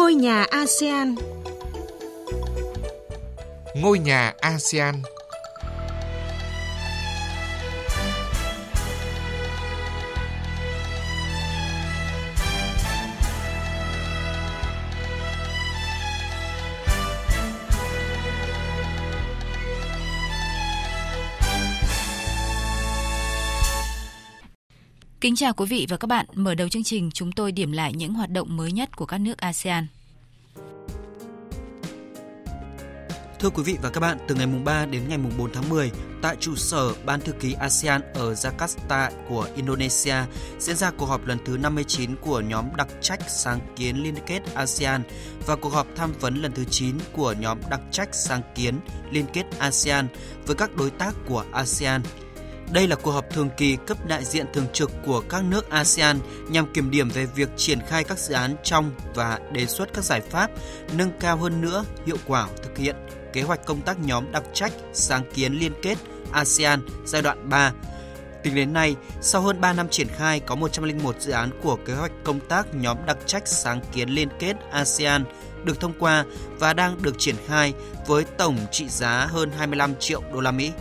Ngôi nhà ASEAN Ngôi nhà ASEAN Kính chào quý vị và các bạn. Mở đầu chương trình, chúng tôi điểm lại những hoạt động mới nhất của các nước ASEAN. Thưa quý vị và các bạn, từ ngày mùng 3 đến ngày mùng 4 tháng 10, tại trụ sở Ban thư ký ASEAN ở Jakarta của Indonesia diễn ra cuộc họp lần thứ 59 của nhóm đặc trách sáng kiến liên kết ASEAN và cuộc họp tham vấn lần thứ 9 của nhóm đặc trách sáng kiến liên kết ASEAN với các đối tác của ASEAN. Đây là cuộc họp thường kỳ cấp đại diện thường trực của các nước ASEAN nhằm kiểm điểm về việc triển khai các dự án trong và đề xuất các giải pháp nâng cao hơn nữa hiệu quả thực hiện kế hoạch công tác nhóm đặc trách sáng kiến liên kết ASEAN giai đoạn 3. Tính đến nay, sau hơn 3 năm triển khai, có 101 dự án của kế hoạch công tác nhóm đặc trách sáng kiến liên kết ASEAN được thông qua và đang được triển khai với tổng trị giá hơn 25 triệu đô la Mỹ.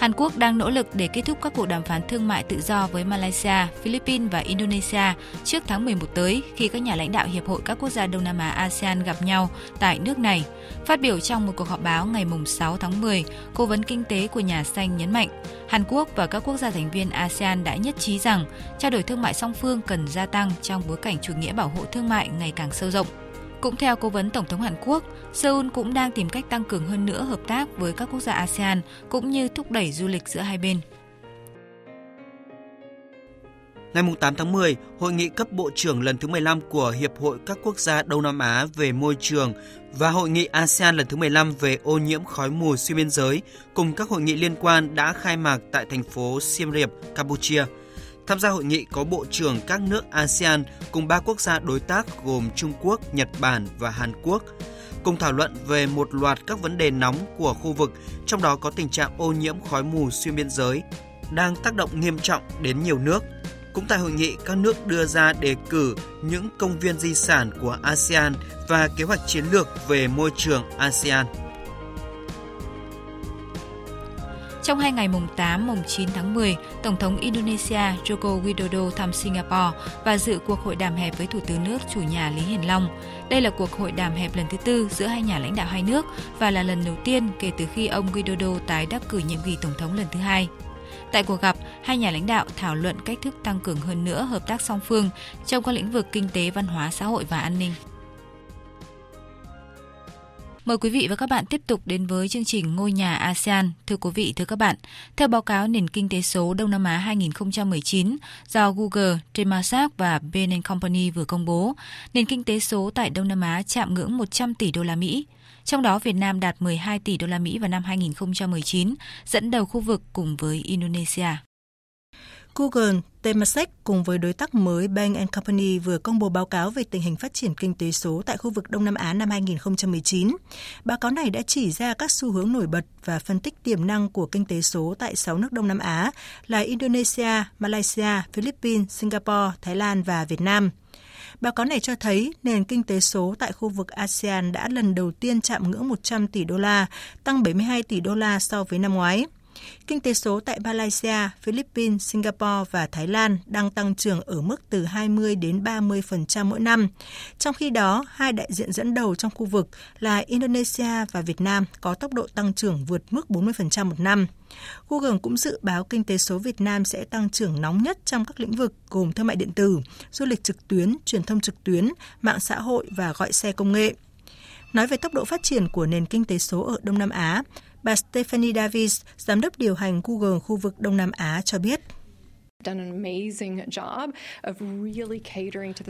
Hàn Quốc đang nỗ lực để kết thúc các cuộc đàm phán thương mại tự do với Malaysia, Philippines và Indonesia trước tháng 11 tới khi các nhà lãnh đạo Hiệp hội các quốc gia Đông Nam Á ASEAN gặp nhau tại nước này. Phát biểu trong một cuộc họp báo ngày 6 tháng 10, Cố vấn Kinh tế của Nhà Xanh nhấn mạnh Hàn Quốc và các quốc gia thành viên ASEAN đã nhất trí rằng trao đổi thương mại song phương cần gia tăng trong bối cảnh chủ nghĩa bảo hộ thương mại ngày càng sâu rộng. Cũng theo cố vấn Tổng thống Hàn Quốc, Seoul cũng đang tìm cách tăng cường hơn nữa hợp tác với các quốc gia ASEAN cũng như thúc đẩy du lịch giữa hai bên. Ngày 8 tháng 10, hội nghị cấp bộ trưởng lần thứ 15 của Hiệp hội các quốc gia Đông Nam Á về môi trường và hội nghị ASEAN lần thứ 15 về ô nhiễm khói mù xuyên biên giới cùng các hội nghị liên quan đã khai mạc tại thành phố Siem Reap, Campuchia – Tham gia hội nghị có Bộ trưởng các nước ASEAN cùng ba quốc gia đối tác gồm Trung Quốc, Nhật Bản và Hàn Quốc cùng thảo luận về một loạt các vấn đề nóng của khu vực, trong đó có tình trạng ô nhiễm khói mù xuyên biên giới đang tác động nghiêm trọng đến nhiều nước. Cũng tại hội nghị, các nước đưa ra đề cử những công viên di sản của ASEAN và kế hoạch chiến lược về môi trường ASEAN. Trong hai ngày mùng 8, mùng 9 tháng 10, Tổng thống Indonesia Joko Widodo thăm Singapore và dự cuộc hội đàm hẹp với Thủ tướng nước chủ nhà Lý Hiển Long. Đây là cuộc hội đàm hẹp lần thứ tư giữa hai nhà lãnh đạo hai nước và là lần đầu tiên kể từ khi ông Widodo tái đắc cử nhiệm kỳ Tổng thống lần thứ hai. Tại cuộc gặp, hai nhà lãnh đạo thảo luận cách thức tăng cường hơn nữa hợp tác song phương trong các lĩnh vực kinh tế, văn hóa, xã hội và an ninh. Mời quý vị và các bạn tiếp tục đến với chương trình Ngôi nhà ASEAN. Thưa quý vị, thưa các bạn, theo báo cáo nền kinh tế số Đông Nam Á 2019 do Google, Temasek và Bain Company vừa công bố, nền kinh tế số tại Đông Nam Á chạm ngưỡng 100 tỷ đô la Mỹ. Trong đó Việt Nam đạt 12 tỷ đô la Mỹ vào năm 2019, dẫn đầu khu vực cùng với Indonesia. Google, Temasek cùng với đối tác mới Bank Company vừa công bố báo cáo về tình hình phát triển kinh tế số tại khu vực Đông Nam Á năm 2019. Báo cáo này đã chỉ ra các xu hướng nổi bật và phân tích tiềm năng của kinh tế số tại 6 nước Đông Nam Á là Indonesia, Malaysia, Philippines, Singapore, Thái Lan và Việt Nam. Báo cáo này cho thấy nền kinh tế số tại khu vực ASEAN đã lần đầu tiên chạm ngưỡng 100 tỷ đô la, tăng 72 tỷ đô la so với năm ngoái. Kinh tế số tại Malaysia, Philippines, Singapore và Thái Lan đang tăng trưởng ở mức từ 20 đến 30% mỗi năm. Trong khi đó, hai đại diện dẫn đầu trong khu vực là Indonesia và Việt Nam có tốc độ tăng trưởng vượt mức 40% một năm. Google cũng dự báo kinh tế số Việt Nam sẽ tăng trưởng nóng nhất trong các lĩnh vực gồm thương mại điện tử, du lịch trực tuyến, truyền thông trực tuyến, mạng xã hội và gọi xe công nghệ. Nói về tốc độ phát triển của nền kinh tế số ở Đông Nam Á, Bà Stephanie Davis, giám đốc điều hành Google khu vực Đông Nam Á cho biết.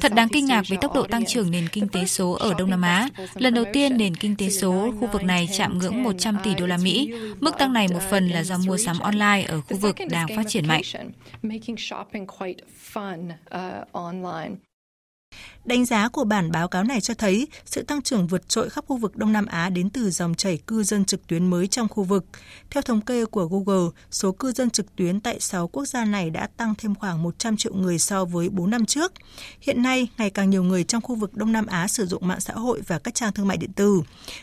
Thật đáng kinh ngạc với tốc độ tăng trưởng nền kinh tế số ở Đông Nam Á. Lần đầu tiên nền kinh tế số khu vực này chạm ngưỡng 100 tỷ đô la Mỹ. Mức tăng này một phần là do mua sắm online ở khu vực đang phát triển mạnh. Đánh giá của bản báo cáo này cho thấy sự tăng trưởng vượt trội khắp khu vực Đông Nam Á đến từ dòng chảy cư dân trực tuyến mới trong khu vực. Theo thống kê của Google, số cư dân trực tuyến tại 6 quốc gia này đã tăng thêm khoảng 100 triệu người so với 4 năm trước. Hiện nay, ngày càng nhiều người trong khu vực Đông Nam Á sử dụng mạng xã hội và các trang thương mại điện tử.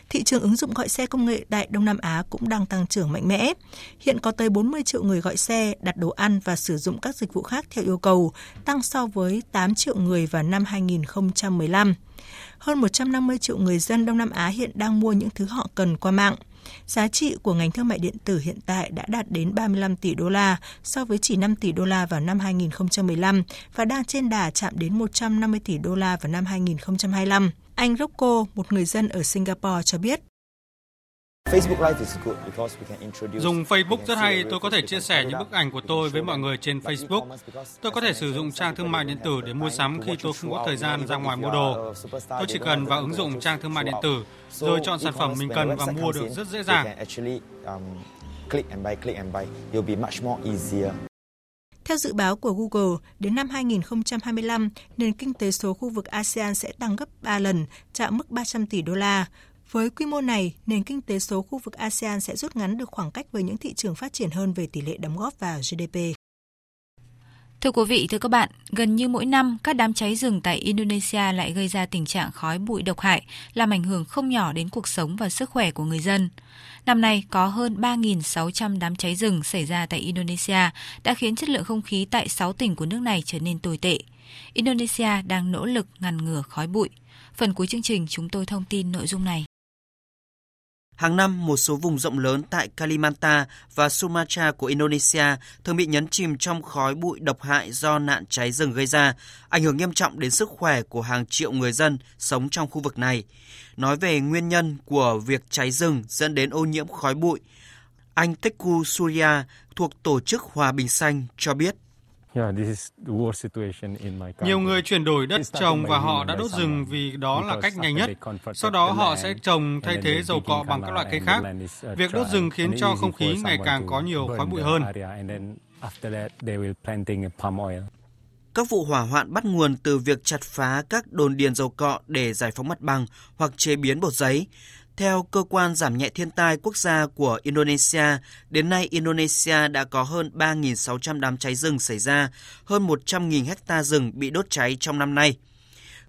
Thị trường ứng dụng gọi xe công nghệ tại Đông Nam Á cũng đang tăng trưởng mạnh mẽ. Hiện có tới 40 triệu người gọi xe, đặt đồ ăn và sử dụng các dịch vụ khác theo yêu cầu, tăng so với 8 triệu người vào năm 2015. Hơn 150 triệu người dân Đông Nam Á hiện đang mua những thứ họ cần qua mạng. Giá trị của ngành thương mại điện tử hiện tại đã đạt đến 35 tỷ đô la so với chỉ 5 tỷ đô la vào năm 2015 và đang trên đà chạm đến 150 tỷ đô la vào năm 2025. Anh Rocco, một người dân ở Singapore cho biết. Dùng Facebook rất hay, tôi có thể chia sẻ những bức ảnh của tôi với mọi người trên Facebook. Tôi có thể sử dụng trang thương mại điện tử để mua sắm khi tôi không có thời gian ra ngoài mua đồ. Tôi chỉ cần vào ứng dụng trang thương mại điện tử, rồi chọn sản phẩm mình cần và mua được rất dễ dàng. Theo dự báo của Google, đến năm 2025, nền kinh tế số khu vực ASEAN sẽ tăng gấp 3 lần, chạm mức 300 tỷ đô la. Với quy mô này, nền kinh tế số khu vực ASEAN sẽ rút ngắn được khoảng cách với những thị trường phát triển hơn về tỷ lệ đóng góp vào GDP. Thưa quý vị, thưa các bạn, gần như mỗi năm các đám cháy rừng tại Indonesia lại gây ra tình trạng khói bụi độc hại, làm ảnh hưởng không nhỏ đến cuộc sống và sức khỏe của người dân. Năm nay có hơn 3.600 đám cháy rừng xảy ra tại Indonesia đã khiến chất lượng không khí tại 6 tỉnh của nước này trở nên tồi tệ. Indonesia đang nỗ lực ngăn ngừa khói bụi. Phần cuối chương trình chúng tôi thông tin nội dung này. Hàng năm, một số vùng rộng lớn tại Kalimantan và Sumatra của Indonesia thường bị nhấn chìm trong khói bụi độc hại do nạn cháy rừng gây ra, ảnh hưởng nghiêm trọng đến sức khỏe của hàng triệu người dân sống trong khu vực này. Nói về nguyên nhân của việc cháy rừng dẫn đến ô nhiễm khói bụi, anh Teku Surya thuộc Tổ chức Hòa Bình Xanh cho biết. Nhiều người chuyển đổi đất trồng và họ đã đốt rừng vì đó là cách nhanh nhất. Sau đó họ sẽ trồng thay thế dầu cọ bằng các loại cây khác. Việc đốt rừng khiến cho không khí ngày càng có nhiều khói bụi hơn. Các vụ hỏa hoạn bắt nguồn từ việc chặt phá các đồn điền dầu cọ để giải phóng mặt bằng hoặc chế biến bột giấy. Theo Cơ quan Giảm nhẹ thiên tai quốc gia của Indonesia, đến nay Indonesia đã có hơn 3.600 đám cháy rừng xảy ra, hơn 100.000 hecta rừng bị đốt cháy trong năm nay.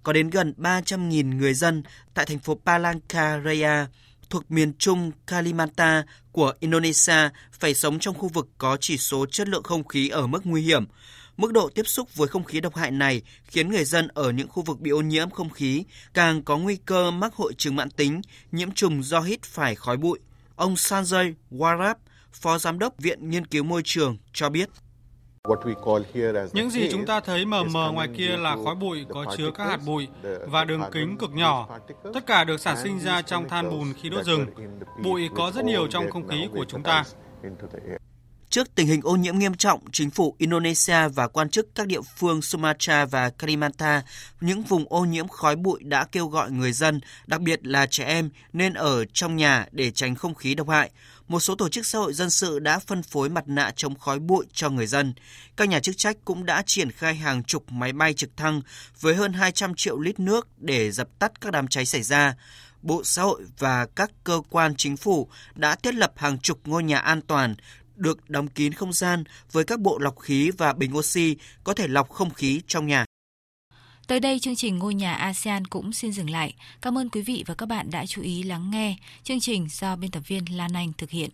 Có đến gần 300.000 người dân tại thành phố Palangkaraya thuộc miền trung Kalimantan của Indonesia phải sống trong khu vực có chỉ số chất lượng không khí ở mức nguy hiểm. Mức độ tiếp xúc với không khí độc hại này khiến người dân ở những khu vực bị ô nhiễm không khí càng có nguy cơ mắc hội chứng mãn tính, nhiễm trùng do hít phải khói bụi. Ông Sanjay Warab, Phó Giám đốc Viện Nghiên cứu Môi trường, cho biết. Những gì chúng ta thấy mờ mờ ngoài kia là khói bụi có chứa các hạt bụi và đường kính cực nhỏ. Tất cả được sản sinh ra trong than bùn khi đốt rừng. Bụi có rất nhiều trong không khí của chúng ta. Trước tình hình ô nhiễm nghiêm trọng, chính phủ Indonesia và quan chức các địa phương Sumatra và Kalimantan, những vùng ô nhiễm khói bụi đã kêu gọi người dân, đặc biệt là trẻ em, nên ở trong nhà để tránh không khí độc hại. Một số tổ chức xã hội dân sự đã phân phối mặt nạ chống khói bụi cho người dân. Các nhà chức trách cũng đã triển khai hàng chục máy bay trực thăng với hơn 200 triệu lít nước để dập tắt các đám cháy xảy ra. Bộ Xã hội và các cơ quan chính phủ đã thiết lập hàng chục ngôi nhà an toàn được đóng kín không gian với các bộ lọc khí và bình oxy có thể lọc không khí trong nhà. Tới đây chương trình Ngôi nhà ASEAN cũng xin dừng lại. Cảm ơn quý vị và các bạn đã chú ý lắng nghe. Chương trình do biên tập viên Lan Anh thực hiện.